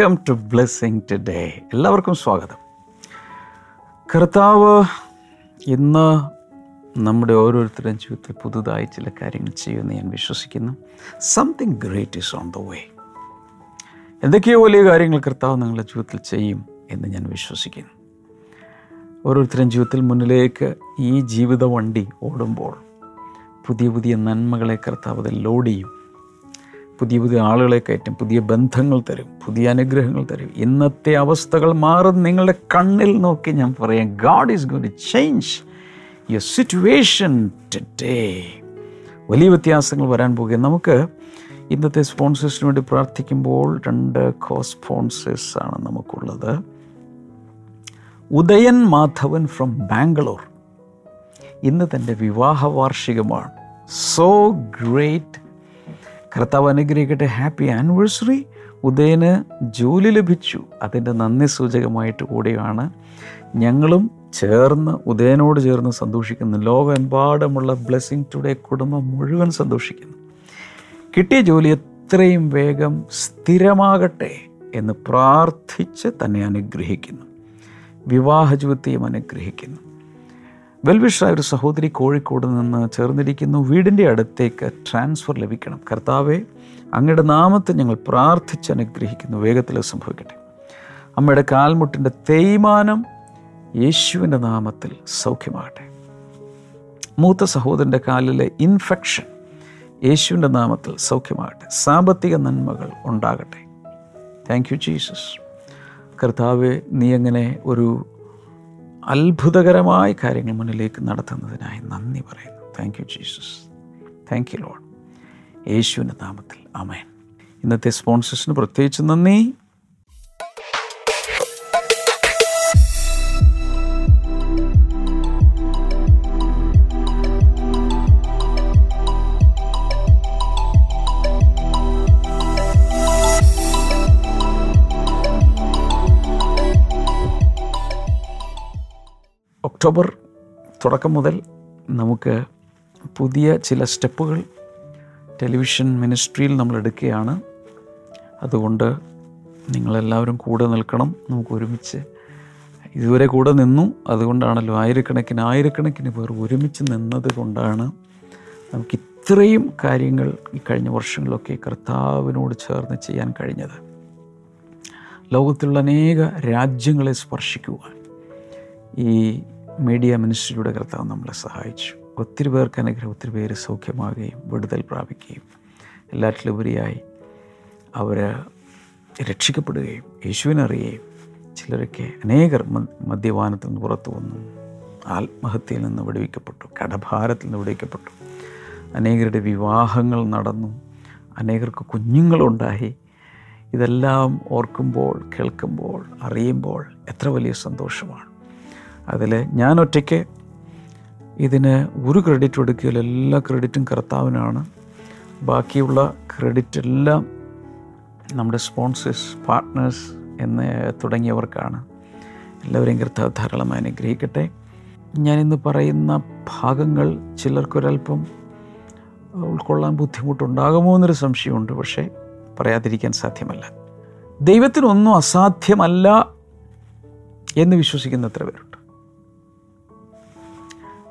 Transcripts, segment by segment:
Welcome to blessing today എല്ലാവർക്കും സ്വാഗതം. കർത്താവ് ഇന്ന് നമ്മുടെ ഓരോരുത്തരുടെയും ജീവിതത്തിൽ പുതുതായി ചില കാര്യങ്ങൾ ചെയ്യുമെന്ന് ഞാൻ വിശ്വസിക്കുന്നു. Something great is on the way എന്തൊക്കെയോ വലിയ കാര്യങ്ങൾ കർത്താവ് നിങ്ങളുടെ ജീവിതത്തിൽ ചെയ്യും എന്ന് ഞാൻ വിശ്വസിക്കുന്നു. ഓരോരുത്തരും ജീവിതത്തിൽ മുന്നിലേക്ക് ഈ ജീവിത വണ്ടി ഓടുമ്പോൾ പുതിയ പുതിയ നന്മകളെ കർത്താവ് അതിൽ ലോഡ് ചെയ്യും. പുതിയ പുതിയ ആളുകളെ കയറ്റും പുതിയ ബന്ധങ്ങൾ തരും പുതിയ അനുഗ്രഹങ്ങൾ തരും. ഇന്നത്തെ അവസ്ഥകൾ മാറും. നിങ്ങളുടെ കണ്ണിൽ നോക്കി ഞാൻ പറയാം God is go to change your situation today വലിയ വ്യത്യാസങ്ങൾ വരാൻ പോകുക നമുക്ക് ഇന്നത്തെ സ്പോൺസേഴ്സിന് വേണ്ടി പ്രാർത്ഥിക്കുമ്പോൾ രണ്ട് കോ സ്പോൺസേഴ്സ് ആണ് നമുക്കുള്ളത്. ഉദയൻ മാധവൻ ഫ്രം ബാംഗ്ലൂർ ഇന്ന് തന്റെ വിവാഹ വാർഷികമാണ്. സോ ഗ്രേറ്റ് കർത്താവ് അനുഗ്രഹിക്കട്ടെ. ഹാപ്പി ആനിവേഴ്സറി ഉദയന് ജോലി ലഭിച്ചു. അതിന്റെ നന്ദി സൂചകമായിട്ട് കൂടിയാണ്. ഞങ്ങളും ചേർന്ന് ഉദയനോട് ചേർന്ന് സന്തോഷിക്കുന്നു. ലോകമെമ്പാടുമുള്ള ബ്ലെസ്സിങ് ടുഡേ കുടുംബം മുഴുവൻ സന്തോഷിക്കുന്നു. കിട്ടിയ ജോലി എത്രയും വേഗം സ്ഥിരമാകട്ടെ എന്ന് പ്രാർത്ഥിച്ച് തന്നെ അനുഗ്രഹിക്കുന്നു. വിവാഹ ജീവിതത്തെയും അനുഗ്രഹിക്കുന്നു. വെൽവിഷായ ഒരു സഹോദരി കോഴിക്കോട് നിന്ന് ചേർന്നിരിക്കുന്നു. വീടിന്റെ അടുത്തേക്ക് ട്രാൻസ്ഫർ ലഭിക്കണം. കർത്താവെ അങ്ങയുടെ നാമത്തെ ഞങ്ങൾ പ്രാർത്ഥിച്ച് അനുഗ്രഹിക്കുന്നു. വേഗത്തിൽ സംഭവിക്കട്ടെ. അമ്മയുടെ കാൽമുട്ടിന്റെ തേയ്മാനം യേശുവിന്റെ നാമത്തിൽ സൗഖ്യമാകട്ടെ. മൂത്ത സഹോദരന്റെ കാലിലെ ഇൻഫെക്ഷൻ യേശുവിന്റെ നാമത്തിൽ സൗഖ്യമാകട്ടെ. സാമ്പത്തിക നന്മകൾ ഉണ്ടാകട്ടെ. താങ്ക് യു ജീസസ് കർത്താവ് നീ എങ്ങനെ ഒരു അത്ഭുതകരമായ കാര്യങ്ങൾ മുന്നിലേക്ക് നടത്തുന്നതിനായി നന്ദി പറയുന്നു. Thank you Jesus thank you Lord യേശുവിന്റെ നാമത്തിൽ. അമേൻ ഇന്നത്തെ സ്പോൺസേഴ്സിന് പ്രത്യേകിച്ച് നന്ദി. ഒക്ടോബർ തുടക്കം മുതൽ നമുക്ക് പുതിയ ചില സ്റ്റെപ്പുകൾ ടെലിവിഷൻ മിനിസ്ട്രിയിൽ നമ്മൾ എടുക്കുകയാണ്. അതുകൊണ്ട് നിങ്ങളെല്ലാവരും കൂടെ നിൽക്കണം. നമുക്ക് ഒരുമിച്ച് ഇതുവരെ കൂടെ നിന്നു. അതുകൊണ്ടാണല്ലോ ആയിരക്കണക്കിന് ആയിരക്കണക്കിന് പേർ ഒരുമിച്ച് നിന്നത് കൊണ്ടാണ് നമുക്ക് ഇത്രയും കാര്യങ്ങൾ ഈ കഴിഞ്ഞ വർഷങ്ങളിലൊക്കെ കർത്താവിനോട് ചേർന്ന് ചെയ്യാൻ കഴിഞ്ഞത്. ലോകത്തിലുള്ള അനേക രാജ്യങ്ങളെ സ്പർശിക്കുവാൻ. ഈ മീഡിയ മിനിസ്ട്രിയുടെ കർത്താവ് നമ്മളെ സഹായിച്ചു. ഒത്തിരി പേർക്ക് അനുഗ്രഹം ഒത്തിരി പേര് സൗഖ്യമാകുകയും വിടുതൽ പ്രാപിക്കുകയും എല്ലാറ്റിലുപരിയായി അവർ രക്ഷിക്കപ്പെടുകയും യേശുവിനറിയുകയും ചിലരൊക്കെ അനേകർ മദ്യപാനത്തിൽ നിന്ന് പുറത്തു വന്നു. ആത്മഹത്യയിൽ നിന്ന് വിടുവിക്കപ്പെട്ടു. കടഭാരത്തിൽ നിന്ന് വിടുവിക്കപ്പെട്ടു. അനേകരുടെ വിവാഹങ്ങൾ നടന്നു. അനേകർക്ക് കുഞ്ഞുങ്ങളുണ്ടായി. ഇതെല്ലാം ഓർക്കുമ്പോൾ കേൾക്കുമ്പോൾ അറിയുമ്പോൾ എത്ര വലിയ സന്തോഷമാണ്. അതിൽ ഞാൻ ഒറ്റയ്ക്ക് ഇതിന് ഒരു ക്രെഡിറ്റ് എടുക്കുകയില്ല എല്ലാ ക്രെഡിറ്റും കർത്താവിനാണ്. ബാക്കിയുള്ള ക്രെഡിറ്റ് എല്ലാം നമ്മുടെ സ്പോൺസേഴ്സ് പാർട്ട്നേഴ്സ് എന്ന് തുടങ്ങിയവർക്കാണ്. എല്ലാവരെയും കർത്താവ് ധാരാളമായി അനുഗ്രഹിക്കട്ടെ. ഞാനിന്ന് പറയുന്ന ഭാഗങ്ങൾ ചിലർക്കൊരല്പം ഉൾക്കൊള്ളാൻ ബുദ്ധിമുട്ടുണ്ടാകുമോ എന്നൊരു സംശയമുണ്ട്. പക്ഷേ പറയാതിരിക്കാൻ സാധ്യമല്ല. ദൈവത്തിനൊന്നും അസാധ്യമല്ല എന്ന് വിശ്വസിക്കുന്ന എത്ര പേരുണ്ട്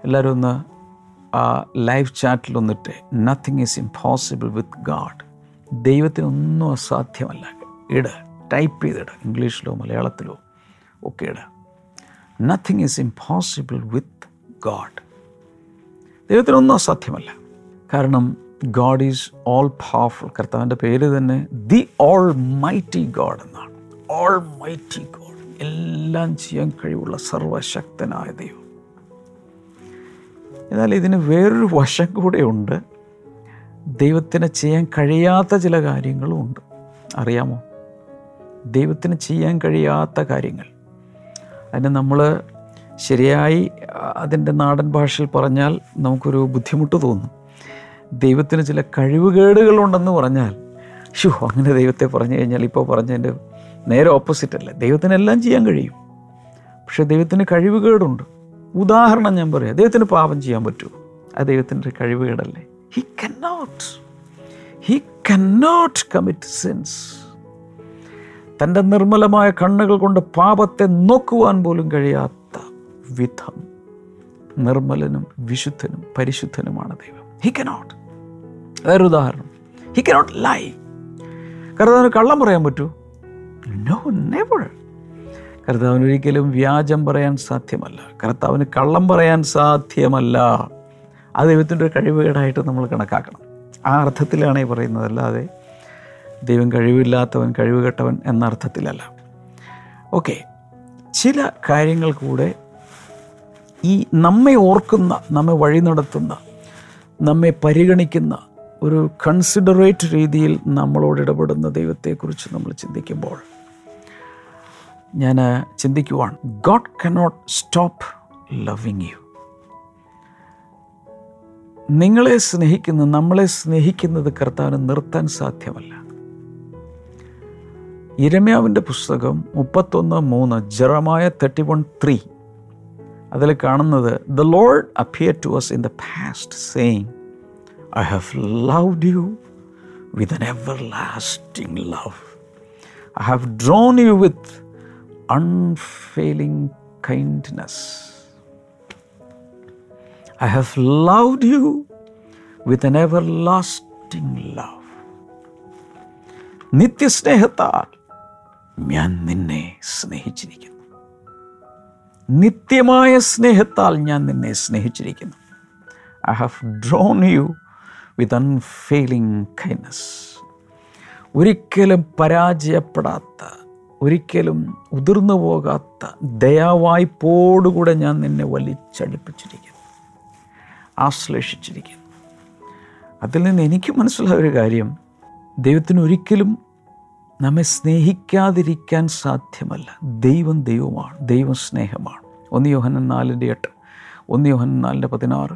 എല്ലാവരും ഒന്ന് ആ ലൈവ് ചാറ്റിൽ വന്നിട്ട് nothing is impossible with God ദൈവത്തിനൊന്നും അസാധ്യമല്ല. ഇട. ടൈപ്പ് ചെയ്തിട ഇംഗ്ലീഷിലോ മലയാളത്തിലോ ഒക്കെ ഇട. Nothing is impossible with God ദൈവത്തിനൊന്നും അസാധ്യമല്ല. കാരണം ഗാഡ് ഈസ് ഓൾ പവർഫുൾ കർത്താവിന്റെ പേര് തന്നെ ദി ഓൾ മൈറ്റി ഗാഡ് എന്നാണ്. ഓൾ മൈറ്റി ഗോഡ് എല്ലാം ചെയ്യാൻ കഴിവുള്ള സർവശക്തനായ ദൈവം. എന്നാൽ ഇതിന് വേറൊരു വശം കൂടെ ഉണ്ട്. ദൈവത്തിന് ചെയ്യാൻ കഴിയാത്ത ചില കാര്യങ്ങളും ഉണ്ട്. അറിയാമോ? ദൈവത്തിന് ചെയ്യാൻ കഴിയാത്ത കാര്യങ്ങൾ. അതിന് നമ്മൾ ശരിയായി അതിന്റെ നാടൻ ഭാഷയിൽ പറഞ്ഞാൽ നമുക്കൊരു ബുദ്ധിമുട്ട് തോന്നും. ദൈവത്തിന് ചില കഴിവുകേടുകളുണ്ടെന്ന് പറഞ്ഞാൽ ഷോ അങ്ങനെ ദൈവത്തെ പറഞ്ഞു കഴിഞ്ഞാൽ ഇപ്പോൾ പറഞ്ഞതിന്റെ നേരെ ഓപ്പോസിറ്റ് അല്ല? ദൈവത്തിനെല്ലാം ചെയ്യാൻ കഴിയും. പക്ഷേ ദൈവത്തിന് കഴിവുകേടുണ്ട്. ഉദാഹരണം ഞാൻ പറയാം. അദ്ദേഹത്തിന് പാപം ചെയ്യാൻ പറ്റുമോ അദ്ദേഹത്തിന്റെ കഴിവുകേടല്ലേ? He cannot he cannot commit sins തന്റെ നിർമ്മലമായ കണ്ണുകൾ കൊണ്ട് പാപത്തെ നോക്കുവാൻ പോലും കഴിയാത്ത വിധം നിർമ്മലനും വിശുദ്ധനും പരിശുദ്ധനുമാണ് ദൈവം. ഹി കനോട്ട് വേറൊരു ഉദാഹരണം. ഹി കനോട്ട് ലൈ കാരണം കള്ളം പറയാൻ പറ്റൂ? നോ നെവർ കർത്താവിന് ഒരിക്കലും വ്യാജം പറയാൻ സാധ്യമല്ല. കർത്താവിന് കള്ളം പറയാൻ സാധ്യമല്ല. അത് ദൈവത്തിന്റെ ഒരു കഴിവുകേടായിട്ട് നമ്മൾ കണക്കാക്കണം. ആ അർത്ഥത്തിലാണ് ഈ പറയുന്നത്. അല്ലാതെ ദൈവം കഴിവില്ലാത്തവൻ കഴിവുകെട്ടവൻ എന്ന അർത്ഥത്തിലല്ല. ഓക്കെ. ചില കാര്യങ്ങൾ കൂടെ ഈ നമ്മെ ഓർക്കുന്ന നമ്മെ വഴി നടത്തുന്ന നമ്മെ പരിഗണിക്കുന്ന ഒരു കൺസിഡറേറ്റ് രീതിയിൽ നമ്മളോട് ഇടപെടുന്ന ദൈവത്തെക്കുറിച്ച് നമ്മൾ ചിന്തിക്കുമ്പോൾ ഞാൻ ചിന്തിക്കുവാണ്. God cannot stop loving you നിങ്ങളെ സ്നേഹിക്കുന്ന നമ്മളെ സ്നേഹിക്കുന്നത് കർത്താവിന് നിർത്താൻ സാധ്യമല്ല. ഇരമ്യാവിന്റെ പുസ്തകം മുപ്പത്തൊന്ന് മൂന്ന് ജറമായ തേർട്ടി വൺ ത്രീ. അതിൽ കാണുന്നത് the Lord appear to us in the past saying I have loved you with an everlasting love I have drawn you with unfailing kindness I have loved you with an everlasting love നിത്യസ്നേഹത്താൽ ഞാൻ നിന്നെ സ്നേഹിച്ചിരിക്കുന്നു. നിത്യമായ സ്നേഹത്താൽ ഞാൻ നിന്നെ സ്നേഹിച്ചിരിക്കുന്നു. I have drawn you with unfailing kindness ഒരിക്കലും പരാജയപ്പെടാത്ത ഒരിക്കലും ഉതിർന്നു പോകാത്ത ദയാവായ്പോടുകൂടെ ഞാൻ നിന്നെ വലിച്ചടുപ്പിച്ചിരിക്കുന്നു. ആശ്ലേഷിച്ചിരിക്കുന്നു. അതിൽ നിന്ന് എനിക്ക് മനസ്സിലായ ഒരു കാര്യം ദൈവത്തിന് ഒരിക്കലും നമ്മെ സ്നേഹിക്കാതിരിക്കാൻ സാധ്യമല്ല. ദൈവം ദൈവമാണ് ദൈവം സ്നേഹമാണ്. ഒന്ന് യോഹനൻ നാലിന്റെ എട്ട് ഒന്ന് യോഹനൻ നാലിന്റെ പതിനാറ്.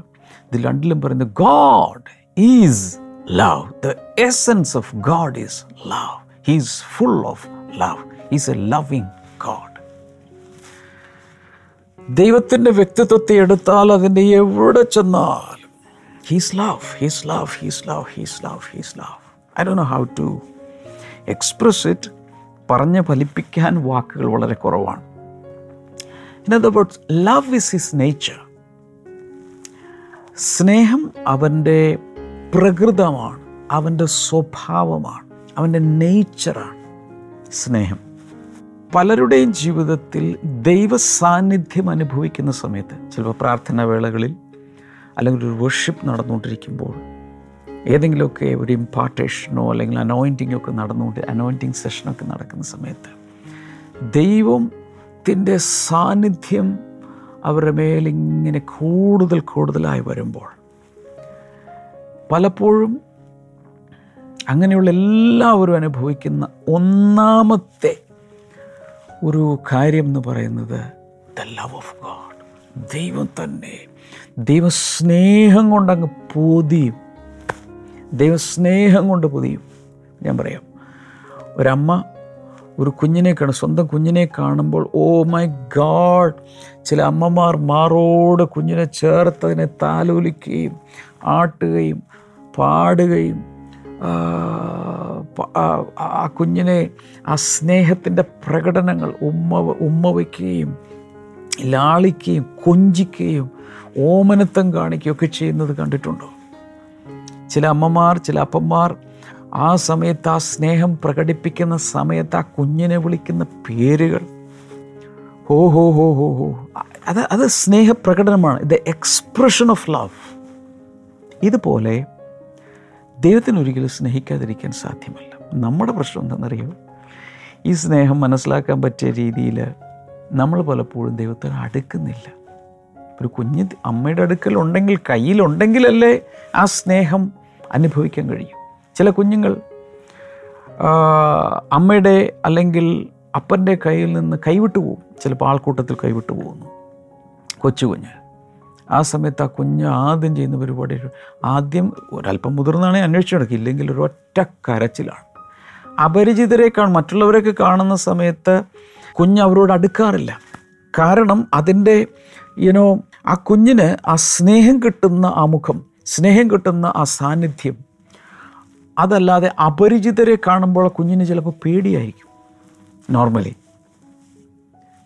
ഇതിൽ രണ്ടിലും പറയുന്നത് God is love the essence of God is love he's full of love is a loving God ദൈവത്തിന്റെ വ്യക്തിത്വത്തെ എടുത്താൽ അതിന്റെ എവിടെ ചെന്നാലും he's love he's love he's love he's love he's love I do know how to express it പറഞ്ഞ് ഫലിപ്പിക്കാൻ വാക്കുകൾ വളരെ കുറവാണ്. In other words love is his nature സ്നേഹം അവന്റെ പ്രകൃതമാണ് അവന്റെ സ്വഭാവമാണ് അവന്റെ നേച്ചറാണ് സ്നേഹം. പലരുടെയും ജീവിതത്തിൽ ദൈവ സാന്നിധ്യം അനുഭവിക്കുന്ന സമയത്ത് ചിലപ്പോൾ പ്രാർത്ഥനാ വേളകളിൽ അല്ലെങ്കിൽ ഒരു വർഷിപ്പ് നടന്നുകൊണ്ടിരിക്കുമ്പോൾ ഏതെങ്കിലുമൊക്കെ ഒരു ഇമ്പാർട്ടേഷനോ അല്ലെങ്കിൽ അനോയിന്റിങ്ങോ ഒക്കെ നടന്നുകൊണ്ട് അനോയിന്റിങ് സെഷനൊക്കെ നടക്കുന്ന സമയത്ത് ദൈവത്തിന്റെ സാന്നിധ്യം അവരുടെ മേലിങ്ങനെ കൂടുതൽ കൂടുതലായി വരുമ്പോൾ പലപ്പോഴും അങ്ങനെയുള്ള എല്ലാവരും അനുഭവിക്കുന്ന ഒന്നാമത്തെ ഒരു കാര്യം എന്ന് പറയുന്നത് ദ ലവ് ഓഫ് ഗോഡ് ദൈവം തന്നെ. ദൈവസ്നേഹം കൊണ്ടങ്ങ് പൊതിയും. ദൈവസ്നേഹം കൊണ്ട് പൊതിയും. ഞാൻ പറയാം. ഒരമ്മ ഒരു കുഞ്ഞിനെ കാണും സ്വന്തം കുഞ്ഞിനെ കാണുമ്പോൾ ഓ മൈ ഗാഡ്. ചില അമ്മമാർ മാറോട് കുഞ്ഞിനെ ചേർത്ത് അതിനെ താലോലിക്കുകയും ആട്ടുകയും പാടുകയും ആ കുഞ്ഞിനെ ആ സ്നേഹത്തിന്റെ പ്രകടനങ്ങൾ ഉമ്മ ഉമ്മ വയ്ക്കുകയും ലാളിക്കുകയും കൊഞ്ചിക്കുകയും ഓമനത്വം കാണിക്കുകയും ഒക്കെ ചെയ്യുന്നത് കണ്ടിട്ടുണ്ടോ? ചില അമ്മമാർ ചില അപ്പന്മാർ ആ സമയത്ത് ആ സ്നേഹം പ്രകടിപ്പിക്കുന്ന സമയത്ത് ആ കുഞ്ഞിനെ വിളിക്കുന്ന പേരുകൾ. ഹോ ഹോ ഹോ ഹോ ഹോ. അത് അത് സ്നേഹപ്രകടനമാണ്. ദ എക്സ്പ്രഷൻ ഓഫ് ലവ് ഇതുപോലെ ദൈവത്തിന് ഒരിക്കലും സ്നേഹിക്കാതിരിക്കാൻ സാധ്യമല്ല. നമ്മുടെ പ്രശ്നം എന്താണെന്നറിയോ? ഈ സ്നേഹം മനസ്സിലാക്കാൻ പറ്റിയ രീതിയിൽ നമ്മൾ പലപ്പോഴും ദൈവത്തിന് അടുക്കുന്നില്ല. ഒരു കുഞ്ഞ് അമ്മയുടെ അടുക്കൽ ഉണ്ടെങ്കിൽ കയ്യിലുണ്ടെങ്കിലല്ലേ ആ സ്നേഹം അനുഭവിക്കാൻ കഴിയും. ചില കുഞ്ഞുങ്ങൾ അമ്മയുടെ അല്ലെങ്കിൽ അപ്പന്റെ കയ്യിൽ നിന്ന് കൈവിട്ടു പോകും ചിലപ്പോൾ ആൾക്കൂട്ടത്തിൽ കൈവിട്ടു പോകുന്നു. കൊച്ചു കുഞ്ഞ് ആ സമയത്ത് ആ കുഞ്ഞ് ആദ്യം ചെയ്യുന്ന പരിപാടി ആദ്യം ഒരല്പം മുതിർന്നാണെങ്കിൽ അന്വേഷിച്ചു നടക്കുക ഇല്ലെങ്കിൽ ഒരു ഒറ്റ കരച്ചിലാണ്. അപരിചിതരെക്കാൾ മറ്റുള്ളവരൊക്കെ കാണുന്ന സമയത്ത് കുഞ്ഞ് അവരോട് അടുക്കാറില്ല. കാരണം അതിന്റെ യുനോ ആ കുഞ്ഞിന് ആ സ്നേഹം കിട്ടുന്ന ആ മുഖം സ്നേഹം കിട്ടുന്ന ആ സാന്നിധ്യം അതല്ലാതെ അപരിചിതരെ കാണുമ്പോൾ കുഞ്ഞിന് ചിലപ്പോൾ പേടിയായിരിക്കും. നോർമലി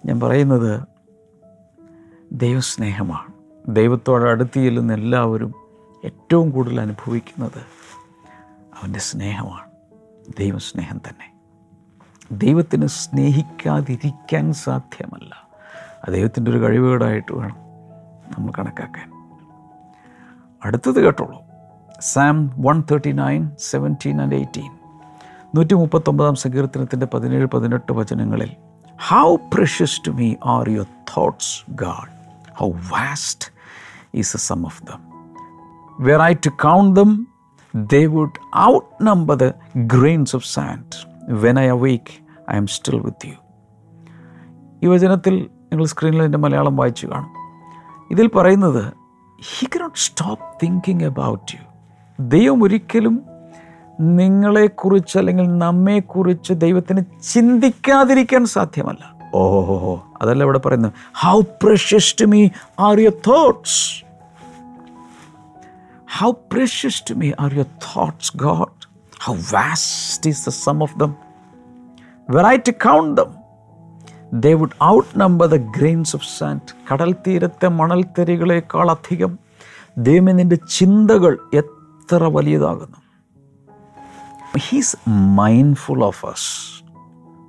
ഞാൻ പറയുന്നത് ദൈവസ്നേഹമാണ്. ദൈവത്തോട് അടുത്ത് ചെല്ലുന്ന എല്ലാവരും ഏറ്റവും കൂടുതൽ അനുഭവിക്കുന്നത് അവന്റെ സ്നേഹമാണ്. ദൈവസ്നേഹം തന്നെ. ദൈവത്തിന് സ്നേഹിക്കാതിരിക്കാൻ സാധ്യമല്ല. ആ ദൈവത്തിന്റെ ഒരു കഴിവുകേടായിട്ട് വേണം നമ്മൾ കണക്കാക്കാൻ. അടുത്തത് കേട്ടോളൂ. Psalm one thirty nine seventeen and eighteen. നൂറ്റി മുപ്പത്തൊമ്പതാം സങ്കീർത്തനത്തിന്റെ പതിനേഴ് പതിനെട്ട് വചനങ്ങളിൽ how precious to me are your thoughts God how vast is a sum of them were I to count them they would outnumber the grains of sand when I awake I am still with you ഈ വചനത്തിൽ നിങ്ങൾ സ്ക്രീനിൽ എന്റെ മലയാളം വായിച്ചു കാണും. ഇതിൽ പറയുന്നത് he cannot stop thinking about you ദൈവം ഒരിക്കലും നിങ്ങളെക്കുറിച്ച് അല്ലെങ്കിൽ നമ്മെക്കുറിച്ച് ദൈവത്തിന് ചിന്തിക്കാതിരിക്കാൻ സാധ്യമല്ല. ഓഹോ അതല്ല ഇവിടെ പറയുന്നത് how precious to me are your thoughts how precious to me are your thoughts God how vast is the sum of them to count them they would outnumber the grains of sand കടൽ തീരത്തെ മണൽത്തരികളേക്കാൾ അധികം ദൈവമേ ചിന്തകൾ എത്ര വലിയതാകുന്നു. He's mindful of us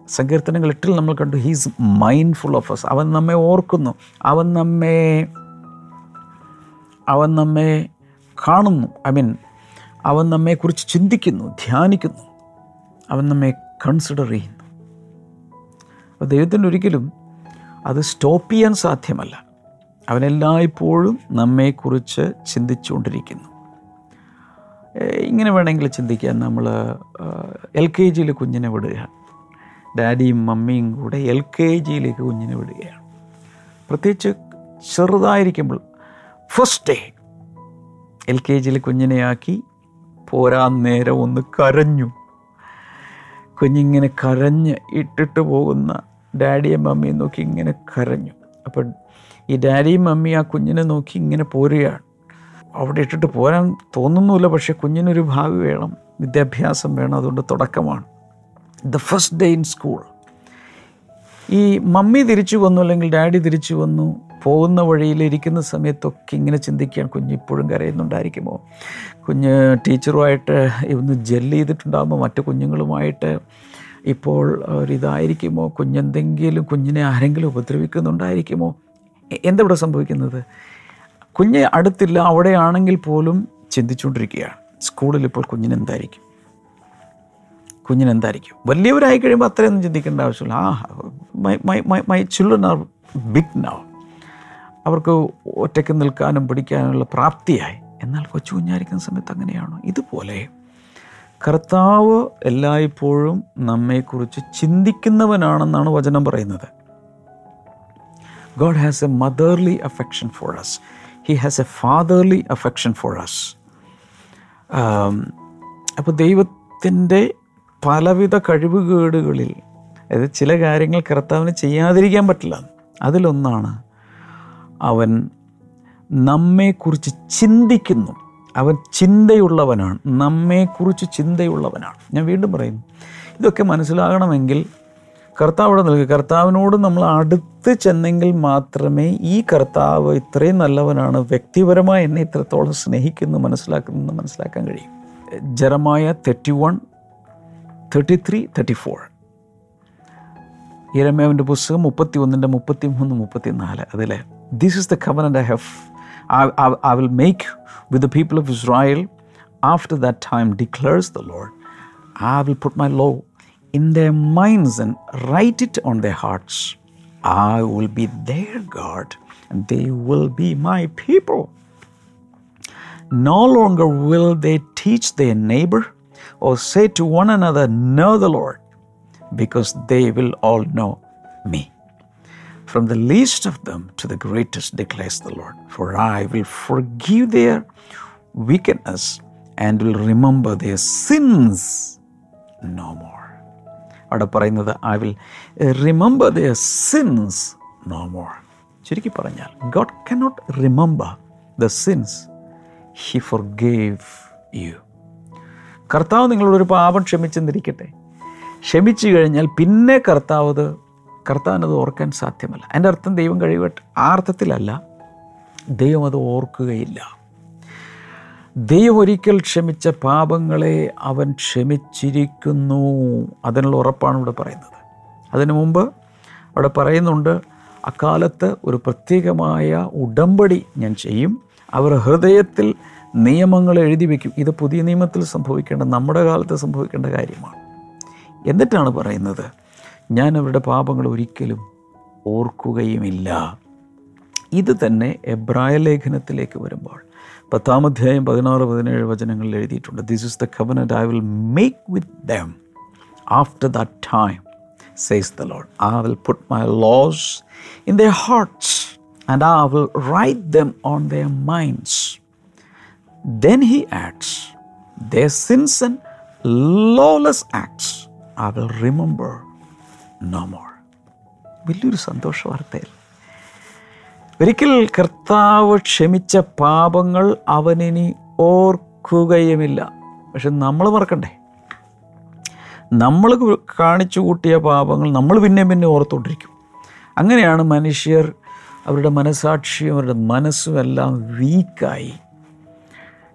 സങ്കീർത്തനങ്ങൾ എട്ടിൽ നമ്മൾ കണ്ടു ഹീസ് മൈൻഡ്ഫുൾ ഓഫ് അസ് അവൻ നമ്മെ ഓർക്കുന്നു. അവൻ നമ്മെ അവൻ നമ്മെ കാണുന്നു. ഐ മീൻ അവൻ നമ്മെക്കുറിച്ച് ചിന്തിക്കുന്നു ധ്യാനിക്കുന്നു. അവൻ നമ്മെ കൺസിഡർ ചെയ്യുന്നു. അപ്പോൾ ദൈവത്തിന് ഒരിക്കലും അത് സ്റ്റോപ്പ് ചെയ്യാൻ സാധ്യമല്ല. അവനെല്ലായ്പ്പോഴും നമ്മെക്കുറിച്ച് ചിന്തിച്ചുകൊണ്ടിരിക്കുന്നു. ഇങ്ങനെ വേണമെങ്കിൽ ചിന്തിക്കാം. നമ്മൾ എൽ കെ ജിയിൽ കുഞ്ഞിനെ വിടുകയാണ്. ഡാഡിയും മമ്മിയും കൂടെ എൽ കെ ജിയിലേക്ക് കുഞ്ഞിനെ വിടുകയാണ്. പ്രത്യേകിച്ച് ചെറുതായിരിക്കുമ്പോൾ ഫസ്റ്റ് ഡേ എൽ കെ ജിയിൽ കുഞ്ഞിനെയാക്കി പോരാൻ നേരം ഒന്ന് കരഞ്ഞു. കുഞ്ഞിങ്ങനെ കരഞ്ഞ് ഇട്ടിട്ട് പോകുന്ന ഡാഡിയും മമ്മിയും നോക്കി ഇങ്ങനെ കരഞ്ഞു. അപ്പോൾ ഈ ഡാഡിയും മമ്മിയും ആ കുഞ്ഞിനെ നോക്കി ഇങ്ങനെ പോരുകയാണ്. അവിടെ ഇട്ടിട്ട് പോരാൻ തോന്നുന്നുമില്ല പക്ഷേ കുഞ്ഞിനൊരു ഭാവി വേണം വിദ്യാഭ്യാസം വേണം അതുകൊണ്ട് തുടക്കമാണ്. The first day in school ഈ മമ്മി തിരിച്ചു വന്നു അല്ലെങ്കിൽ ഡാഡി തിരിച്ചു വന്നു പോകുന്ന വഴിയിൽ ഇരിക്കുന്ന സമയത്തൊക്കെ ഇങ്ങനെ ചിന്തിക്കുകയാണ്. കുഞ്ഞ് ഇപ്പോഴും കരയുന്നുണ്ടായിരിക്കുമോ? കുഞ്ഞ് ടീച്ചറുമായിട്ട് ഇന്ന് ജെല്ല് ചെയ്തിട്ടുണ്ടാകുമ്പോൾ മറ്റു കുഞ്ഞുങ്ങളുമായിട്ട് ഇപ്പോൾ ഒരിതായിരിക്കുമോ? കുഞ്ഞെന്തെങ്കിലും കുഞ്ഞിനെ ആരെങ്കിലും ഉപദ്രവിക്കുന്നുണ്ടായിരിക്കുമോ? എന്തവിടെ സംഭവിക്കുന്നത്? കുഞ്ഞ് അടുത്തില്ല അവിടെയാണെങ്കിൽ പോലും ചിന്തിച്ചുകൊണ്ടിരിക്കുകയാണ്. സ്കൂളിൽ ഇപ്പോൾ കുഞ്ഞിനെന്തായിരിക്കും? കുഞ്ഞിനെന്തായിരിക്കും? വലിയവരായി കഴിയുമ്പോൾ അത്രയൊന്നും ചിന്തിക്കേണ്ട ആവശ്യമില്ല. ആ my my my children are big now അവർക്ക് ഒറ്റയ്ക്ക് നിൽക്കാനും പിടിക്കാനുള്ള പ്രാപ്തിയായി. എന്നാൽ കൊച്ചു കുഞ്ഞായിരിക്കുന്ന സമയത്ത് അങ്ങനെയാണോ? ഇതുപോലെ കർത്താവ് എല്ലായ്പ്പോഴും നമ്മെക്കുറിച്ച് ചിന്തിക്കുന്നവനാണെന്നാണ് വചനം പറയുന്നത്. God has a motherly affection for us he has a fatherly affection for us അപ്പോൾ ദൈവത്തിന്റെ പലവിധ കഴിവുകേടുകളിൽ അതായത് ചില കാര്യങ്ങൾ കർത്താവിന് ചെയ്യാതിരിക്കാൻ പറ്റില്ല. അതിലൊന്നാണ് അവൻ നമ്മെക്കുറിച്ച് ചിന്തിക്കുന്നു. അവൻ ചിന്തയുള്ളവനാണ്. നമ്മെക്കുറിച്ച് ചിന്തയുള്ളവനാണ്. ഞാൻ വീണ്ടും പറയുന്നു. ഇതൊക്കെ മനസ്സിലാകണമെങ്കിൽ കർത്താവ് നൽകുക കർത്താവിനോട് നമ്മൾ അടുത്ത് ചെന്നെങ്കിൽ മാത്രമേ ഈ കർത്താവ് ഇത്രയും നല്ലവനാണ്. വ്യക്തിപരമായി എന്നെ ഇത്രത്തോളം സ്നേഹിക്കുന്നു മനസ്സിലാക്കുന്നു മനസ്സിലാക്കാൻ കഴിയും. Jeremiah thirty one thirty three thirty four ഇരമേവന്റെ പുസ്തകം മുപ്പത്തി ഒന്നിന്റെ മുപ്പത്തി മൂന്ന് മുപ്പത്തി നാല് This is the covenant I have. I, I, I will make with the people of Israel after that time, declares the Lord. I will put my law in their minds and write it on their hearts. I will be their God, and they will be my people. No longer will they teach their neighbor or say to one another, Know the Lord, because they will all know me. From the least of them to the greatest declares the Lord, for I will forgive their wickedness and will remember their sins no more. അവിടെ പറയുന്നത് I will remember the sins no more ചുരുക്കി പറഞ്ഞാൽ God cannot remember the sins he forgave you കർത്താവ് നിങ്ങളോടൊരു പാപം ക്ഷമിച്ചെന്നിരിക്കട്ടെ ക്ഷമിച്ചു കഴിഞ്ഞാൽ പിന്നെ കർത്താവ് അത് കർത്താവിനത് ഓർക്കാൻ സാധ്യമല്ല. എന്റെ അർത്ഥം ദൈവം കഴിവട്ടെ. ആ അർത്ഥത്തിലല്ല ദൈവം അത് ഓർക്കുകയില്ല. ദൈവം ഒരിക്കൽ ക്ഷമിച്ച പാപങ്ങളെ അവൻ ക്ഷമിച്ചിരിക്കുന്നു. അതിനുള്ള ഉറപ്പാണ് ഇവിടെ പറയുന്നത്. അതിനു മുമ്പ് അവിടെ പറയുന്നുണ്ട് അക്കാലത്ത് ഒരു പ്രത്യേകമായ ഉടമ്പടി ഞാൻ ചെയ്യും. അവർ ഹൃദയത്തിൽ നിയമങ്ങൾ എഴുതി വയ്ക്കും. ഇത് പുതിയ നിയമത്തിൽ സംഭവിക്കേണ്ട നമ്മുടെ കാലത്ത് സംഭവിക്കേണ്ട കാര്യമാണ്. എന്നിട്ടാണ് പറയുന്നത് ഞാൻ അവരുടെ പാപങ്ങൾ ഒരിക്കലും ഓർക്കുകയുമില്ല ഇത് തന്നെ എബ്രായ ലേഖനത്തിലേക്ക് വരുമ്പോൾ പത്താം അധ്യായം പതിനാറ് പതിനേഴ് വചനങ്ങളിൽ എഴുതിയിട്ടുണ്ട് this is the covenant I will make with them after that time says the Lord. I will put my laws in their hearts and I will write them on their minds. Then he adds, their sins and lawless acts I will remember no more വലിയൊരു സന്തോഷ വാർത്തയിൽ. ഒരിക്കൽ കർത്താവ് ക്ഷമിച്ച പാപങ്ങൾ അവനിനി ഓർക്കുകയുമില്ല. പക്ഷെ നമ്മൾ മറക്കണ്ടേ? നമ്മൾ കാണിച്ചു കൂട്ടിയ പാപങ്ങൾ നമ്മൾ പിന്നെയും പിന്നെ ഓർത്തുകൊണ്ടിരിക്കും. അങ്ങനെയാണ് മനുഷ്യർ അവരുടെ മനസാക്ഷിയും അവരുടെ മനസ്സും എല്ലാം വീക്കായി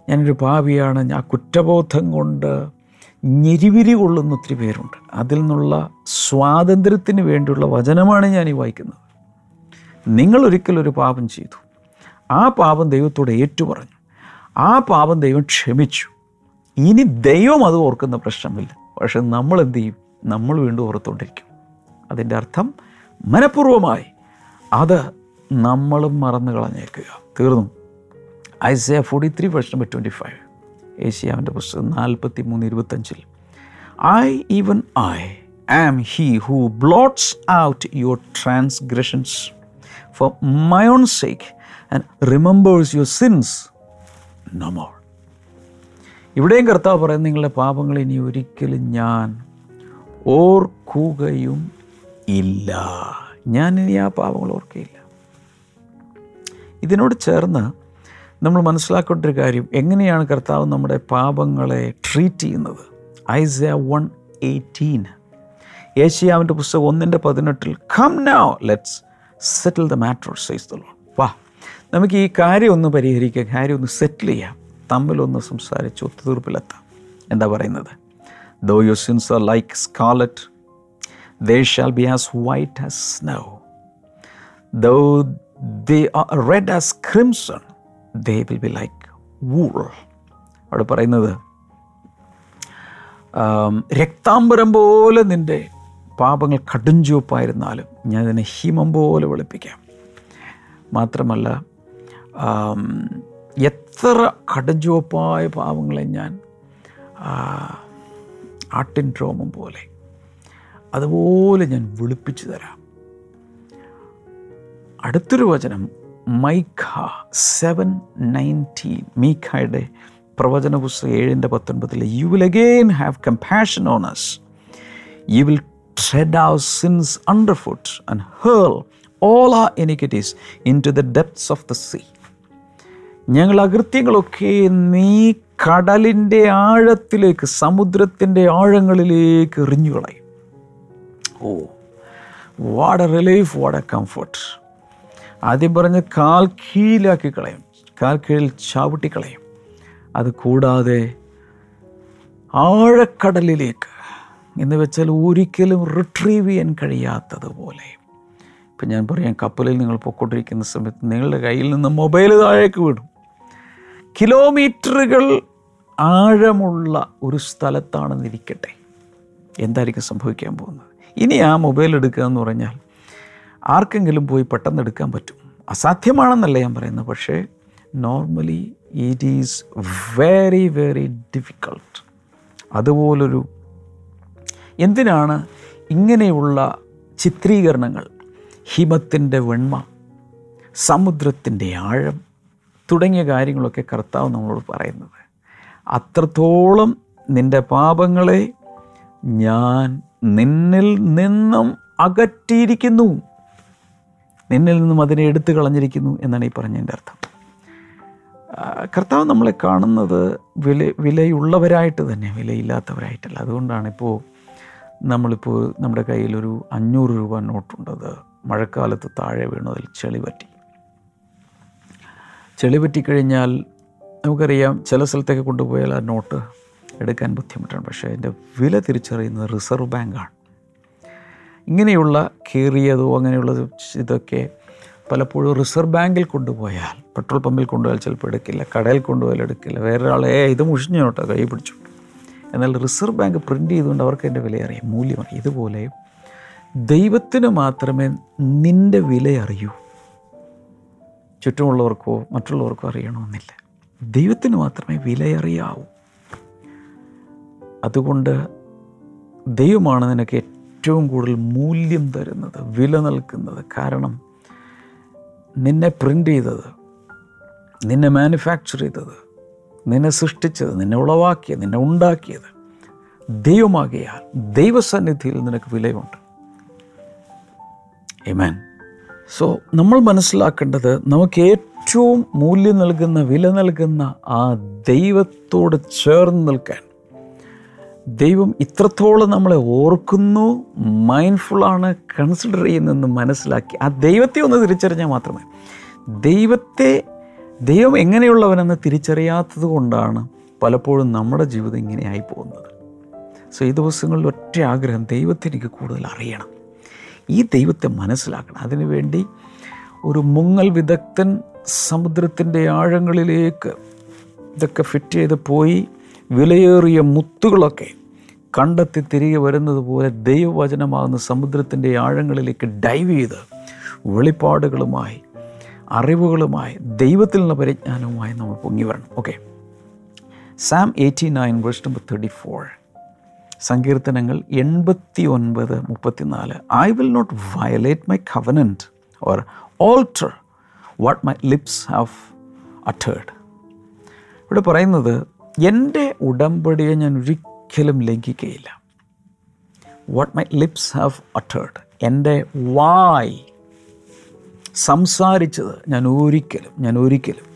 ഞാനൊരു പാപിയാണ് ഞാൻ കുറ്റബോധം കൊണ്ട് ഞെരിവിരി കൊള്ളുന്ന ഒത്തിരി പേരുണ്ട്. അതിൽ നിന്നുള്ള സ്വാതന്ത്ര്യത്തിന് വേണ്ടിയുള്ള വചനമാണ് ഞാൻ ഈ വായിക്കുന്നത്. നിങ്ങൾ ഒരിക്കലൊരു പാപം ചെയ്തു. ആ പാപം ദൈവത്തോട് ഏറ്റുപറഞ്ഞു. ആ പാപം ദൈവം ക്ഷമിച്ചു. ഇനി ദൈവം അത് ഓർക്കുന്ന പ്രശ്നമില്ല. പക്ഷെ നമ്മൾ എന്ത് ചെയ്യും? നമ്മൾ വീണ്ടും ഓർത്തുകൊണ്ടിരിക്കും. അതിന്റെ അർത്ഥം മനഃപൂർവമായി അത് നമ്മളും മറന്നു കളഞ്ഞേക്കുക തീർന്നു. Isaiah forty three number twenty five ഏഷ്യാവിന്റെ പുസ്തകം നാൽപ്പത്തി മൂന്ന് ഇരുപത്തഞ്ചിൽ. I even I am he who blots out your transgressions for my own sake and remembers your sins no more ഇവിടെയും കർത്താവ് പറയുന്നത് നിങ്ങളുടെ പാപങ്ങൾ ഇനി ഒരിക്കലും ഞാൻ ഓർക്കുകയും ഇല്ല. ഞാൻ ഇനി ആ പാപങ്ങൾ ഓർക്കുകയില്ല. ഇതിനോട് ചേർന്ന് നമ്മൾ മനസ്സിലാക്കേണ്ട ഒരു കാര്യം എങ്ങനെയാണ് കർത്താവ് നമ്മുടെ പാപങ്ങളെ ട്രീറ്റ് ചെയ്യുന്നത്? ഐസ വൺ എയ്റ്റീൻ ഏഷ്യാവിന്റെ പുസ്തകം ഒന്നിന്റെ പതിനെട്ടിൽ come now let's settle the matter says വാ നമുക്ക് ഈ കാര്യം ഒന്ന് പരിഹരിക്കാം കാര്യം ഒന്ന് സെറ്റിൽ ചെയ്യാം. തമ്മിലൊന്ന് സംസാരിച്ച് ഒത്തുതീർപ്പിലെത്താം. എന്താ പറയുന്നത്? Though you sins are like scarlet they shall be as white as snow though they red as crimson they will be like wool അവിടെ പറയുന്നത് രക്താംബരം പോലെ നിന്റെ പാപങ്ങൾ കടുഞ്ചുവപ്പായിരുന്നാലും ഞാൻ അതിനെ ഹിമം പോലെ വെളുപ്പിക്കാം. മാത്രമല്ല എത്ര കടുഞ്ചുവപ്പായ പാപങ്ങളെ ഞാൻ ആട്ടിൻ രോമം പോലെ അതുപോലെ ഞാൻ വെളുപ്പിച്ചു തരാം. അടുത്തൊരു വചനം മൈഖ സെവൻ നയന്റീൻ മീഖയുടെ പ്രവചന പുസ്തകം ഏഴിന്റെ പത്തൊൻപതിൽ you will again have compassion on us you will tread our sins underfoot and hurl all uh our into the depths of the sea ഞങ്ങൾ അകൃത്യങ്ങളൊക്കെ നീ കടലിന്റെ ആഴത്തിലേക്ക് സമുദ്രത്തിന്റെ ആഴങ്ങളിലേക്ക് എറിഞ്ഞു കളയും ഓ what a relief what a comfort ആദ്യം പറഞ്ഞ് കാൽ കീഴിലാക്കി കളയും. കാൽ കീഴിൽ ചാവിട്ടിക്കളയും അത് കൂടാതെ ആഴക്കടലിലേക്ക് എന്ന് വെച്ചാൽ ഒരിക്കലും റിട്രീവ് ചെയ്യാൻ കഴിയാത്തതുപോലെ. ഇപ്പം ഞാൻ പറയാം കപ്പലിൽ നിങ്ങൾ പൊക്കോണ്ടിരിക്കുന്ന സമയത്ത് നിങ്ങളുടെ കയ്യിൽ നിന്ന് മൊബൈൽ താഴേക്ക് വിടും കിലോമീറ്ററുകൾ ആഴമുള്ള ഒരു സ്ഥലത്താണെന്നിരിക്കട്ടെ. എന്തായിരിക്കും സംഭവിക്കാൻ പോകുന്നത്? ഇനി ആ മൊബൈൽ എടുക്കുക എന്ന് പറഞ്ഞാൽ ആർക്കെങ്കിലും പോയി പെട്ടെന്ന് എടുക്കാൻ പറ്റും. അസാധ്യമാണെന്നല്ല ഞാൻ പറയുന്നത്. പക്ഷേ normally it is very very difficult അതുപോലൊരു എന്തിനാണ് ഇങ്ങനെയുള്ള ചിത്രീകരണങ്ങൾ? ഹിമത്തിന്റെ വെണ്മ സമുദ്രത്തിന്റെ ആഴം തുടങ്ങിയ കാര്യങ്ങളൊക്കെ കർത്താവ് നമ്മളോട് പറയുന്നത്. അത്രത്തോളം നിന്റെ പാപങ്ങളെ ഞാൻ നിന്നിൽ നിന്നും അകറ്റിയിരിക്കുന്നു. നിന്നിൽ നിന്നും അതിനെ എടുത്തു കളഞ്ഞിരിക്കുന്നു എന്നാണ് ഈ പറഞ്ഞതിന്റെ അർത്ഥം. കർത്താവ് നമ്മളെ കാണുന്നത് വില വിലയുള്ളവരായിട്ട് തന്നെ വിലയില്ലാത്തവരായിട്ടല്ല. അതുകൊണ്ടാണ് ഇപ്പോൾ നമ്മളിപ്പോൾ നമ്മുടെ കയ്യിലൊരു അഞ്ഞൂറ് രൂപ നോട്ടുണ്ടത്. മഴക്കാലത്ത് താഴെ വീണതിൽ ചെളി പറ്റി. ചെളി പറ്റിക്കഴിഞ്ഞാൽ നമുക്കറിയാം ചില സ്ഥലത്തേക്ക് കൊണ്ടുപോയാൽ ആ നോട്ട് എടുക്കാൻ ബുദ്ധിമുട്ടാണ്. പക്ഷേ അതിന്റെ വില തിരിച്ചറിയുന്നത് റിസർവ് ബാങ്കാണ്. ഇങ്ങനെയുള്ള കീറിയതോ അങ്ങനെയുള്ള ഇതൊക്കെ പലപ്പോഴും റിസർവ് ബാങ്കിൽ കൊണ്ടുപോയാൽ പെട്രോൾ പമ്പിൽ കൊണ്ടുപോയാൽ ചിലപ്പോൾ എടുക്കില്ല കടയിൽ കൊണ്ടുപോയാൽ എടുക്കില്ല. വേറൊരാളെ "ഏ, ഇത് മുഷിഞ്ഞു കേട്ടോ കൈ പിടിച്ചു. എന്നാൽ റിസർവ് ബാങ്ക് പ്രിന്റ് ചെയ്തുകൊണ്ട് അവർക്ക് എന്റെ വില അറിയാം മൂല്യം ഇതുപോലെ ദൈവത്തിന് മാത്രമേ നിന്റെ വില അറിയൂ ചുറ്റുമുള്ളവർക്കോ മറ്റുള്ളവർക്കോ അറിയണമെന്നില്ല. ദൈവത്തിന് മാത്രമേ വിലയറിയാവൂ. അതുകൊണ്ട് ദൈവമാണ് നിനക്ക് ഏറ്റവും കൂടുതൽ മൂല്യം തരുന്നത് വില നൽകുന്നത്. കാരണം നിന്നെ പ്രിന്റ് ചെയ്തത് നിന്നെ മാനുഫാക്ചർ ചെയ്തത് നിന്നെ സൃഷ്ടിച്ചത് നിന്നെ ഉളവാക്കിയത് നിന്നെ ഉണ്ടാക്കിയത് ദൈവമാകിയാൽ ദൈവസന്നിധിയിൽ നിനക്ക് വിലയുണ്ട്. എമാൻ സോ നമ്മൾ മനസ്സിലാക്കേണ്ടത് നമുക്ക് ഏറ്റവും മൂല്യം നൽകുന്ന വില നൽകുന്ന ആ ദൈവത്തോട് ചേർന്ന് നിൽക്കാൻ ദൈവം ഇത്രത്തോളം നമ്മളെ ഓർക്കുന്നു മൈൻഡ്ഫുള്ളാണ് കൺസിഡർ ചെയ്യുന്നതെന്ന് മനസ്സിലാക്കി ആ ദൈവത്തെ ഒന്ന് തിരിച്ചറിഞ്ഞാൽ മാത്രമേ. ദൈവത്തെ ദൈവം എങ്ങനെയുള്ളവനെന്ന് തിരിച്ചറിയാത്തത് കൊണ്ടാണ് പലപ്പോഴും നമ്മുടെ ജീവിതം ഇങ്ങനെയായി പോകുന്നത് സോ ഈ ദിവസങ്ങളിൽ ഒറ്റ ആഗ്രഹം ദൈവത്തെ എനിക്ക് കൂടുതൽ അറിയണം. ഈ ദൈവത്തെ മനസ്സിലാക്കണം. അതിനുവേണ്ടി ഒരു മുങ്ങൽ വിദഗ്ധൻ സമുദ്രത്തിന്റെ ആഴങ്ങളിലേക്ക് ഇതൊക്കെ ഫിറ്റ് ചെയ്ത് പോയി വിലയേറിയ മുത്തുകളൊക്കെ കണ്ടെത്തി തിരികെ വരുന്നത് പോലെ ദൈവവചനമാകുന്ന സമുദ്രത്തിന്റെ ആഴങ്ങളിലേക്ക് ഡൈവ് ചെയ്ത് വെളിപ്പാടുകളുമായി അറിവുകളുമായി ദൈവത്തിൽ നിന്ന പരിജ്ഞാനവുമായി നമ്മൾ പൊങ്ങി വരണം. Okay Psalm eighty nine verse number thirty four സങ്കീർത്തനങ്ങൾ എൺപത്തി ഒൻപത് മുപ്പത്തിനാല്. I will not violate my covenant or alter what my lips have uttered ഇവിടെ പറയുന്നത് എന്റെ ഉടമ്പടിയെ ഞാൻ ഒരിക്കലും ലംഘിക്കുകയില്ല what my lips have uttered എന്റെ വായ് സംസാരിച്ചത് ഞാൻ ഒരിക്കലും ഞാൻ ഒരിക്കലും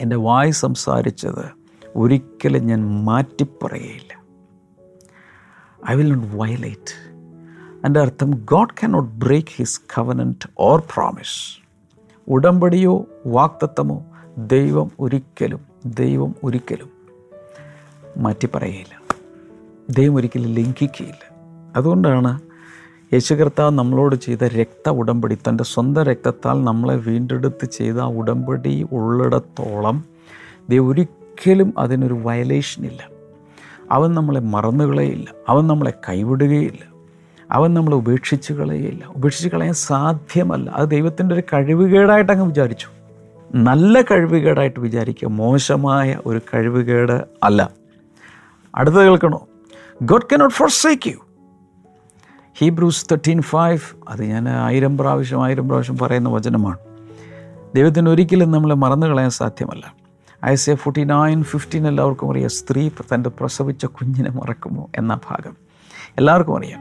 എന്റെ വായ് സംസാരിച്ചത് ഒരിക്കലും ഞാൻ മാറ്റിപ്പറയുകയില്ല ഐ വിൽ നോട്ട് വയലേറ്റ് എന്റെ അർത്ഥം God can not break his covenant or promise ഉടമ്പടിയോ വാക്തത്വമോ ദൈവം ഒരിക്കലും ദൈവം ഒരിക്കലും മാറ്റിപ്പറയുകയില്ല ദൈവം ഒരിക്കലും ലംഘിക്കുകയില്ല. അതുകൊണ്ടാണ് യേശു കർത്താവ് നമ്മളോട് ചെയ്ത രക്ത ഉടമ്പടി തന്റെ സ്വന്തം രക്തത്താൽ നമ്മളെ വീണ്ടെടുത്ത് ചെയ്ത ആ ഉടമ്പടി ഉള്ളിടത്തോളം ദൈവം ഒരിക്കലും അതിനൊരു വയലേഷൻ ഇല്ല. അവൻ നമ്മളെ മറന്നുകളയില്ല അവൻ നമ്മളെ കൈവിടുകയില്ല. അവൻ നമ്മളെ ഉപേക്ഷിച്ച് കളയുകയില്ല. ഉപേക്ഷിച്ച് കളയാൻ സാധ്യമല്ല. അത് ദൈവത്തിന്റെ ഒരു കഴിവുകേടായിട്ട് അങ്ങ് വിചാരിച്ചു. നല്ല കഴിവുകേടായിട്ട് വിചാരിക്കുക മോശമായ ഒരു കഴിവുകേട് അല്ല. അടുത്ത കേൾക്കണോ? God cannot forsake you Hebrews thirteen five അത് ഞാൻ ആയിരം പ്രാവശ്യം ആയിരം പ്രാവശ്യം പറയുന്ന വചനമാണ്. ദൈവത്തിന് ഒരിക്കലും നമ്മളെ മറന്നു കളയാൻ സാധ്യമല്ല. I S A forty nine fifteen എല്ലാവർക്കും അറിയാം. സ്ത്രീ തന്റെ പ്രസവിച്ച കുഞ്ഞിനെ മറക്കുമോ എന്ന ഭാഗം. എല്ലാവർക്കും അറിയാം.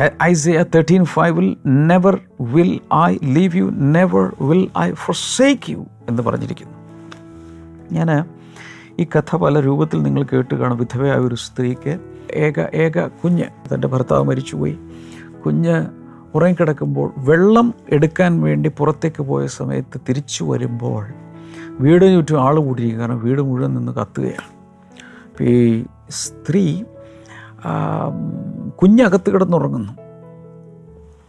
ഐ ഐസയ തേർട്ടീൻ ഫൈവിൽ never will I leave you never will I forsake you എന്ന് പറഞ്ഞിരിക്കുന്നു. ഞാൻ ഈ കഥ പല രൂപത്തിൽ നിങ്ങൾ കേട്ട് കാണും. വിധവയായ ഒരു സ്ത്രീക്ക് ഏക ഏക കുഞ്ഞ് തന്റെ ഭർത്താവ് മരിച്ചുപോയി. കുഞ്ഞ് ഉറങ്ങിക്കിടക്കുമ്പോൾ വെള്ളം എടുക്കാൻ വേണ്ടി പുറത്തേക്ക് പോയ സമയത്ത് തിരിച്ചു വരുമ്പോൾ വീടിന് ചുറ്റും ആൾ കൂടിയിരിക്കും. കാരണം വീട് മുഴുവൻ നിന്ന് കത്തുകയാണ്. ഈ സ്ത്രീ കുഞ്ഞകത്ത് കിടന്നുറങ്ങുന്നു.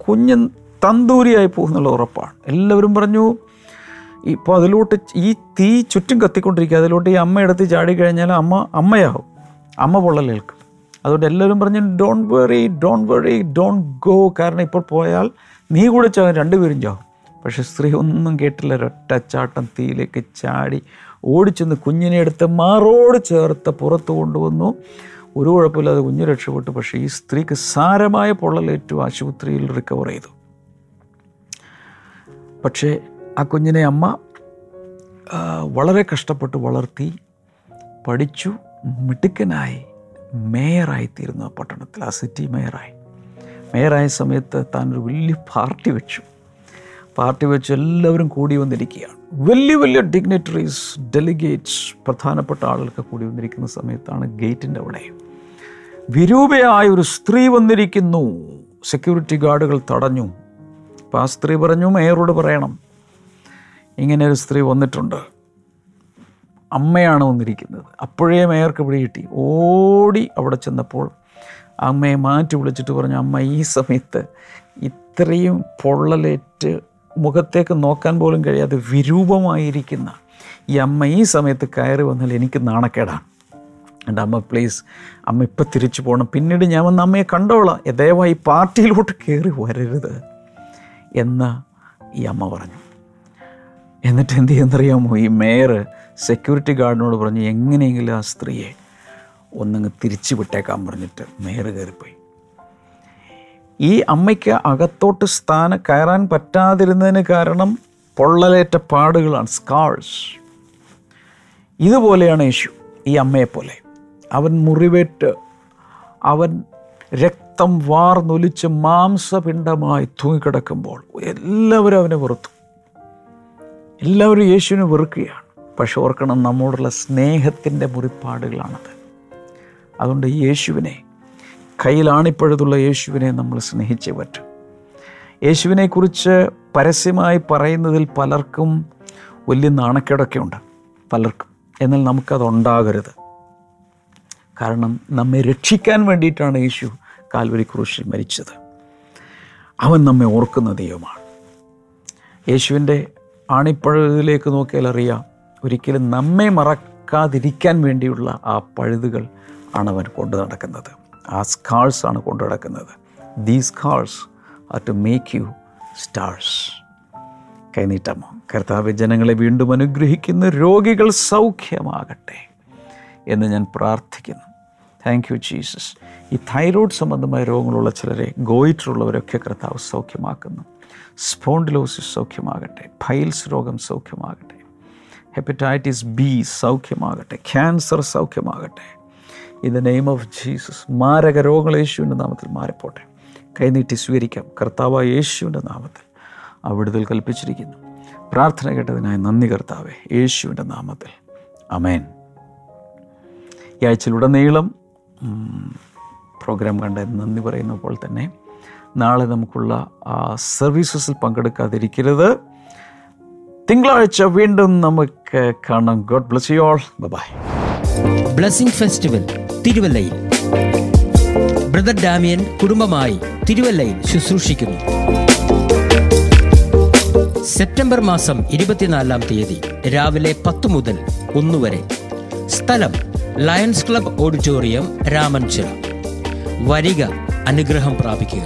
കുഞ്ഞ് തന്തൂരിയായി പോകുന്നുള്ള ഉറപ്പാണ്. എല്ലാവരും പറഞ്ഞു ഇപ്പോൾ അതിലോട്ട് ഈ തീ ചുറ്റും കത്തിക്കൊണ്ടിരിക്കുക. അതിലോട്ട് ഈ അമ്മ എടുത്ത് ചാടി കഴിഞ്ഞാൽ അമ്മ അമ്മയാവും അമ്മ പൊള്ളലേൽക്കും അതുകൊണ്ട് എല്ലാവരും പറഞ്ഞു don't worry don't worry don't go കാരണം ഇപ്പോൾ പോയാൽ നീ കൂടെ ചാവും രണ്ടുപേരും ചാവും. പക്ഷെ സ്ത്രീ ഒന്നും കേട്ടില്ല ഒരൊറ്റച്ചാട്ടം തീയിലേക്ക് ചാടി ഓടിച്ചെന്ന് കുഞ്ഞിനെ എടുത്ത് മാറോട് ചേർത്ത് പുറത്ത് കൊണ്ടുവന്നു. ഒരു കുഴപ്പമില്ലാതെ കുഞ്ഞ് രക്ഷപ്പെട്ടു. പക്ഷേ ഈ സ്ത്രീക്ക് സാരമായ പൊള്ളലേറ്റു ആശുപത്രിയിൽ റിക്കവർ ചെയ്തു. പക്ഷേ ആ കുഞ്ഞിനെ അമ്മ വളരെ കഷ്ടപ്പെട്ട് വളർത്തി പഠിച്ചു മിടുക്കനായി മേയറായിത്തീരുന്നു ആ പട്ടണത്തിൽ ആ സിറ്റി മേയറായി. മേയറായ സമയത്ത് താൻ ഒരു വലിയ പാർട്ടി വെച്ചു. പാർട്ടി വെച്ച് എല്ലാവരും കൂടി വന്നിരിക്കുകയാണ്. വലിയ വലിയ ഡിഗ്നറ്ററീസ് ഡെലിഗേറ്റ്സ് പ്രധാനപ്പെട്ട ആളുകൾക്ക് കൂടി വന്നിരിക്കുന്ന സമയത്താണ് ഗേറ്റിന്റെ അവിടെ വിരൂപയായ ഒരു സ്ത്രീ വന്നിരിക്കുന്നു. സെക്യൂരിറ്റി ഗാർഡുകൾ തടഞ്ഞു. അപ്പോൾ ആ സ്ത്രീ പറഞ്ഞു മേയറോട് പറയണം. ഇങ്ങനെ ഒരു സ്ത്രീ വന്നിട്ടുണ്ട്. അമ്മയാണ് വന്നിരിക്കുന്നത്. അപ്പോഴേ മേയർക്ക് പിടികിട്ടി ഓടി അവിടെ ചെന്നപ്പോൾ അമ്മയെ മാറ്റി വിളിച്ചിട്ട് പറഞ്ഞു അമ്മ ഈ സമയത്ത് ഇത്രയും പൊള്ളലേറ്റ് മുഖത്തേക്ക് നോക്കാൻ പോലും കഴിയാതെ വിരൂപമായിരിക്കുന്ന ഈ അമ്മ ഈ സമയത്ത് കയറി വന്നാൽ എനിക്ക് നാണക്കേടാണ്. എന്റെ അമ്മ പ്ലീസ് അമ്മ ഇപ്പം തിരിച്ചു പോകണം. പിന്നീട് ഞാൻ വന്ന് അമ്മയെ കണ്ടോളാം. ദയവായി പാർട്ടിയിലോട്ട് കയറി വരരുത് എന്ന് ഈ അമ്മ പറഞ്ഞു. എന്നിട്ട് എന്ത് ചെയ്യുന്നറിയാമോ ഈ മേയർ സെക്യൂരിറ്റി ഗാർഡിനോട് പറഞ്ഞു എങ്ങനെയെങ്കിലും ആ സ്ത്രീയെ ഒന്നങ്ങ് തിരിച്ചു വിട്ടേക്കാൻ പറഞ്ഞിട്ട് മേയർ കയറിപ്പോയി. ഈ അമ്മയ്ക്ക് അകത്തോട്ട് സ്ഥാനം കയറാൻ പറ്റാതിരുന്നതിന് കാരണം പൊള്ളലേറ്റ പാടുകളാണ് സ്കാൾസ് ഇതുപോലെയാണ് യേശു ഈ അമ്മയെപ്പോലെ അവൻ മുറിവേറ്റ് അവൻ രക്തം വാർന്നൊലിച്ച് മാംസപിണ്ഡമായി തൂങ്ങിക്കിടക്കുമ്പോൾ എല്ലാവരും അവനെ വെറുത്തു. എല്ലാവരും യേശുവിനെ വെറുക്കുകയാണ്. പക്ഷെ ഓർക്കണം നമ്മോടുള്ള സ്നേഹത്തിന്റെ മുറിപ്പാടുകളാണത്. അതുകൊണ്ട് യേശുവിനെ കയ്യിലാണിപ്പോഴതുള്ള യേശുവിനെ നമ്മൾ സ്നേഹിച്ചേ പറ്റും. യേശുവിനെക്കുറിച്ച് പരസ്യമായി പറയുന്നതിൽ പലർക്കും വലിയ നാണക്കേടൊക്കെ ഉണ്ട് പലർക്കും. എന്നാൽ നമുക്കതുണ്ടാകരുത്. കാരണം നമ്മെ രക്ഷിക്കാൻ വേണ്ടിയിട്ടാണ് യേശു കാൽവരി ക്രൂശിൽ മരിച്ചത്. അവൻ നമ്മെ ഓർക്കുന്ന ദൈവമാണ്. യേശുവിന്റെ ആണിപ്പഴുതിലേക്ക് നോക്കിയാൽ അറിയാം. ഒരിക്കലും നമ്മെ മറക്കാതിരിക്കാൻ വേണ്ടിയുള്ള ആ പഴുതുകൾ ആണ് അവൻ കൊണ്ടു നടക്കുന്നത്. ആ സ്കാൾസ് ആണ് കൊണ്ടു നടക്കുന്നത്. These scars are to make you stars കൈനീട്ടമോ? കർത്താവ് ജനങ്ങളെ വീണ്ടും അനുഗ്രഹിക്കുന്ന രോഗികൾ സൗഖ്യമാകട്ടെ എന്ന് ഞാൻ പ്രാർത്ഥിക്കുന്നു. താങ്ക് യു ജീസസ് ഈ തൈറോയ്ഡ് സംബന്ധമായ രോഗങ്ങളുള്ള ചിലരെ ഗോയിറ്ററുള്ളവരൊക്കെ കർത്താവ് സൗഖ്യമാക്കുന്നു. സ്പോണ്ടിലോസിസ് സൗഖ്യമാകട്ടെ ഫൈൽസ് രോഗം സൗഖ്യമാകട്ടെ ഹെപ്പറ്റൈറ്റിസ് ബി സൗഖ്യമാകട്ടെ ക്യാൻസർ സൗഖ്യമാകട്ടെ. In the name of Jesus മാരക രോഗങ്ങൾ യേശുവിന്റെ നാമത്തിൽ മാറിപ്പോട്ടെ. കൈനീട്ടി സ്വീകരിക്കാം. കർത്താവ് യേശുവിന്റെ നാമത്തിൽ ആ വിടുതൽ കൽപ്പിച്ചിരിക്കുന്നു. പ്രാർത്ഥന കേട്ടതിനായി നന്ദി കർത്താവെ യേശുവിന്റെ നാമത്തിൽ. അമേൻ ഈ ആഴ്ചയിലുടനീളം പ്രോഗ്രാം കണ്ട നന്ദി പറയുന്ന പോലെ തന്നെ നാളെ നമുക്കുള്ള ആ സർവീസസിൽ പങ്കെടുക്കാതിരിക്കരുത്. തിങ്കളാഴ്ച വീണ്ടും നമുക്ക് കാണാം. God bless you all bye blessing festival തിരുവല്ലയിൽ ബ്രദർ ഡാമിയൻ കുടുംബമായി തിരുവല്ലയിൽ ശുശ്രൂഷിക്കുന്നു. സെപ്റ്റംബർ മാസം ഇരുപത്തിനാലാം തീയതി രാവിലെ പത്ത് മുതൽ ഒന്ന് വരെ. സ്ഥലം ലയൺസ് ക്ലബ് ഓഡിറ്റോറിയം രാമൻചിറ. വരിക അനുഗ്രഹം പ്രാപിക്കുക.